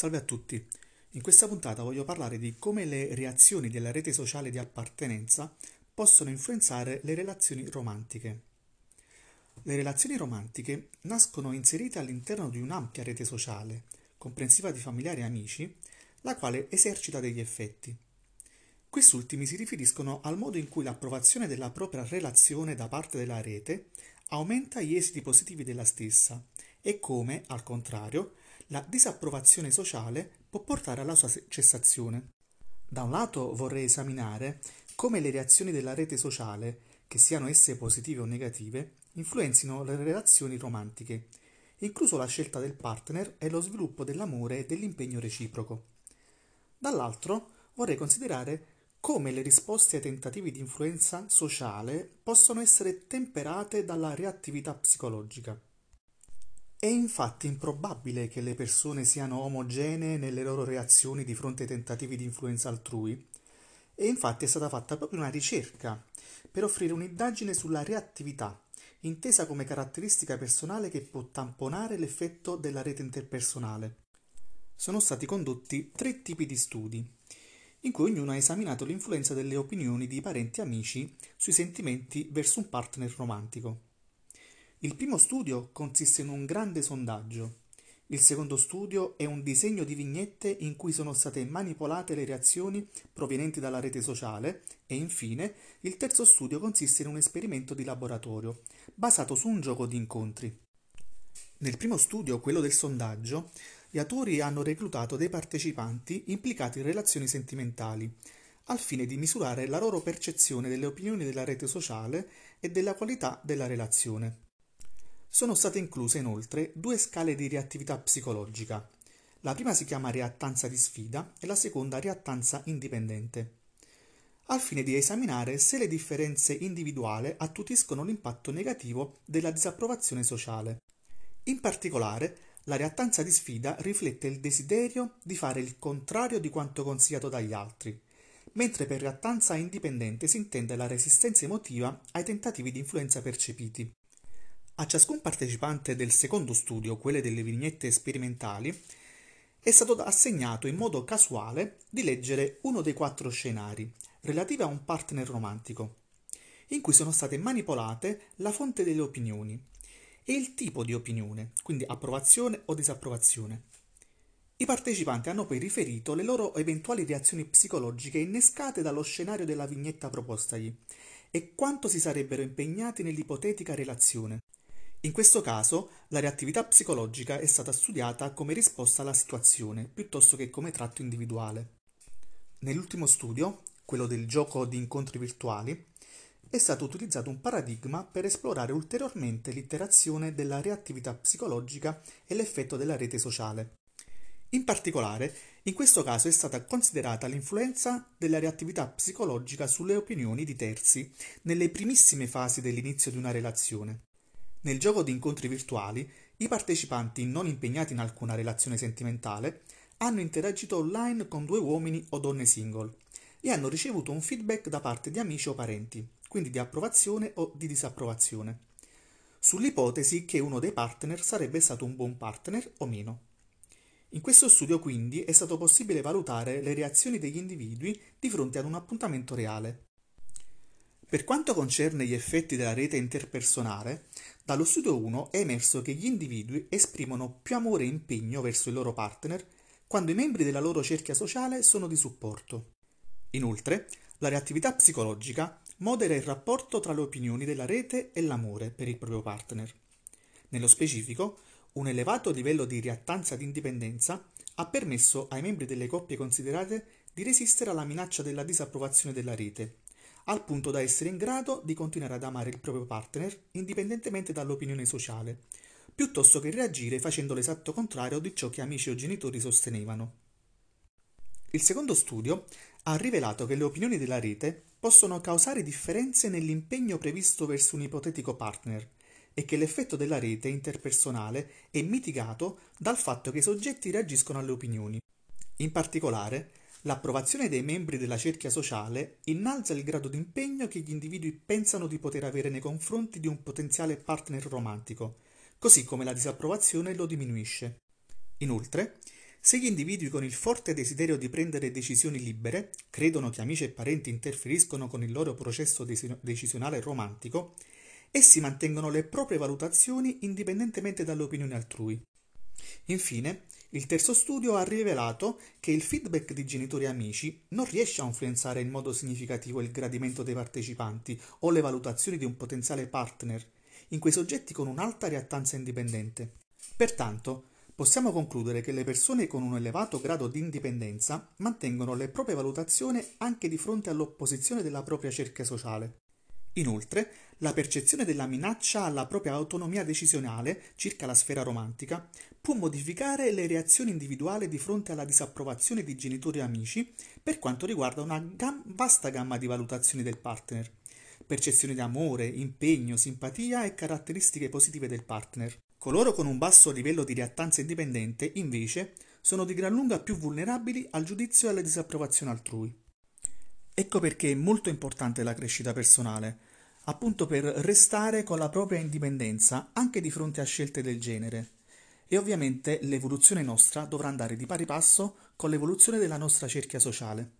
Salve a tutti. In questa puntata voglio parlare di come le reazioni della rete sociale di appartenenza possono influenzare le relazioni romantiche. Le relazioni romantiche nascono inserite all'interno di un'ampia rete sociale, comprensiva di familiari e amici, la quale esercita degli effetti. Quest'ultimi si riferiscono al modo in cui l'approvazione della propria relazione da parte della rete aumenta gli esiti positivi della stessa e come, al contrario, la disapprovazione sociale può portare alla sua cessazione. Da un lato vorrei esaminare come le reazioni della rete sociale, che siano esse positive o negative, influenzino le relazioni romantiche, incluso la scelta del partner e lo sviluppo dell'amore e dell'impegno reciproco. Dall'altro vorrei considerare come le risposte ai tentativi di influenza sociale possono essere temperate dalla reattività psicologica. È infatti improbabile che le persone siano omogenee nelle loro reazioni di fronte ai tentativi di influenza altrui, e infatti è stata fatta proprio una ricerca per offrire un'indagine sulla reattività, intesa come caratteristica personale che può tamponare l'effetto della rete interpersonale. Sono stati condotti tre tipi di studi, in cui ognuno ha esaminato l'influenza delle opinioni di parenti e amici sui sentimenti verso un partner romantico. Il primo studio consiste in un grande sondaggio. Il secondo studio è un disegno di vignette in cui sono state manipolate le reazioni provenienti dalla rete sociale e infine il terzo studio consiste in un esperimento di laboratorio basato su un gioco di incontri. Nel primo studio, quello del sondaggio, gli autori hanno reclutato dei partecipanti implicati in relazioni sentimentali, al fine di misurare la loro percezione delle opinioni della rete sociale e della qualità della relazione. Sono state incluse inoltre due scale di reattività psicologica. La prima si chiama reattanza di sfida e la seconda reattanza indipendente, al fine di esaminare se le differenze individuali attutiscono l'impatto negativo della disapprovazione sociale. In particolare, la reattanza di sfida riflette il desiderio di fare il contrario di quanto consigliato dagli altri, mentre per reattanza indipendente si intende la resistenza emotiva ai tentativi di influenza percepiti. A ciascun partecipante del secondo studio, quelle delle vignette sperimentali, è stato assegnato in modo casuale di leggere uno dei quattro scenari relativi a un partner romantico, in cui sono state manipolate la fonte delle opinioni e il tipo di opinione, quindi approvazione o disapprovazione. I partecipanti hanno poi riferito le loro eventuali reazioni psicologiche innescate dallo scenario della vignetta propostagli e quanto si sarebbero impegnati nell'ipotetica relazione, in questo caso la reattività psicologica è stata studiata come risposta alla situazione piuttosto che come tratto individuale. Nell'ultimo studio, quello del gioco di incontri virtuali, è stato utilizzato un paradigma per esplorare ulteriormente l'interazione della reattività psicologica e l'effetto della rete sociale. In particolare, in questo caso è stata considerata l'influenza della reattività psicologica sulle opinioni di terzi nelle primissime fasi dell'inizio di una relazione. Nel gioco di incontri virtuali, i partecipanti non impegnati in alcuna relazione sentimentale hanno interagito online con due uomini o donne single e hanno ricevuto un feedback da parte di amici o parenti, quindi di approvazione o di disapprovazione, sull'ipotesi che uno dei partner sarebbe stato un buon partner o meno. In questo studio quindi è stato possibile valutare le reazioni degli individui di fronte ad un appuntamento reale. Per quanto concerne gli effetti della rete interpersonale, dallo studio 1 è emerso che gli individui esprimono più amore e impegno verso il loro partner quando i membri della loro cerchia sociale sono di supporto. Inoltre, la reattività psicologica modera il rapporto tra le opinioni della rete e l'amore per il proprio partner. Nello specifico, un elevato livello di reattanza di indipendenza ha permesso ai membri delle coppie considerate di resistere alla minaccia della disapprovazione della rete al punto da essere in grado di continuare ad amare il proprio partner indipendentemente dall'opinione sociale, piuttosto che reagire facendo l'esatto contrario di ciò che amici o genitori sostenevano. Il secondo studio ha rivelato che le opinioni della rete possono causare differenze nell'impegno previsto verso un ipotetico partner e che l'effetto della rete interpersonale è mitigato dal fatto che i soggetti reagiscono alle opinioni. In particolare, L'approvazione dei membri della cerchia sociale innalza il grado di impegno che gli individui pensano di poter avere nei confronti di un potenziale partner romantico, così come la disapprovazione lo diminuisce. Inoltre, Se gli individui con il forte desiderio di prendere decisioni libere credono che amici e parenti interferiscono con il loro processo decisionale romantico, essi mantengono le proprie valutazioni indipendentemente dalle opinioni altrui. Infine, il terzo studio ha rivelato che il feedback di genitori e amici non riesce a influenzare in modo significativo il gradimento dei partecipanti o le valutazioni di un potenziale partner in quei soggetti con un'alta reattanza indipendente. Pertanto, possiamo concludere che le persone con un elevato grado di indipendenza mantengono le proprie valutazioni anche di fronte all'opposizione della propria cerchia sociale. Inoltre, la percezione della minaccia alla propria autonomia decisionale circa la sfera romantica può modificare le reazioni individuali di fronte alla disapprovazione di genitori e amici per quanto riguarda una gam- vasta gamma di valutazioni del partner, percezioni di amore, impegno, simpatia e caratteristiche positive del partner. Coloro con un basso livello di reattanza indipendente, invece, sono di gran lunga più vulnerabili al giudizio e alla disapprovazione altrui. Ecco perché è molto importante la crescita personale, appunto per restare con la propria indipendenza anche di fronte a scelte del genere. E ovviamente l'evoluzione nostra dovrà andare di pari passo con l'evoluzione della nostra cerchia sociale.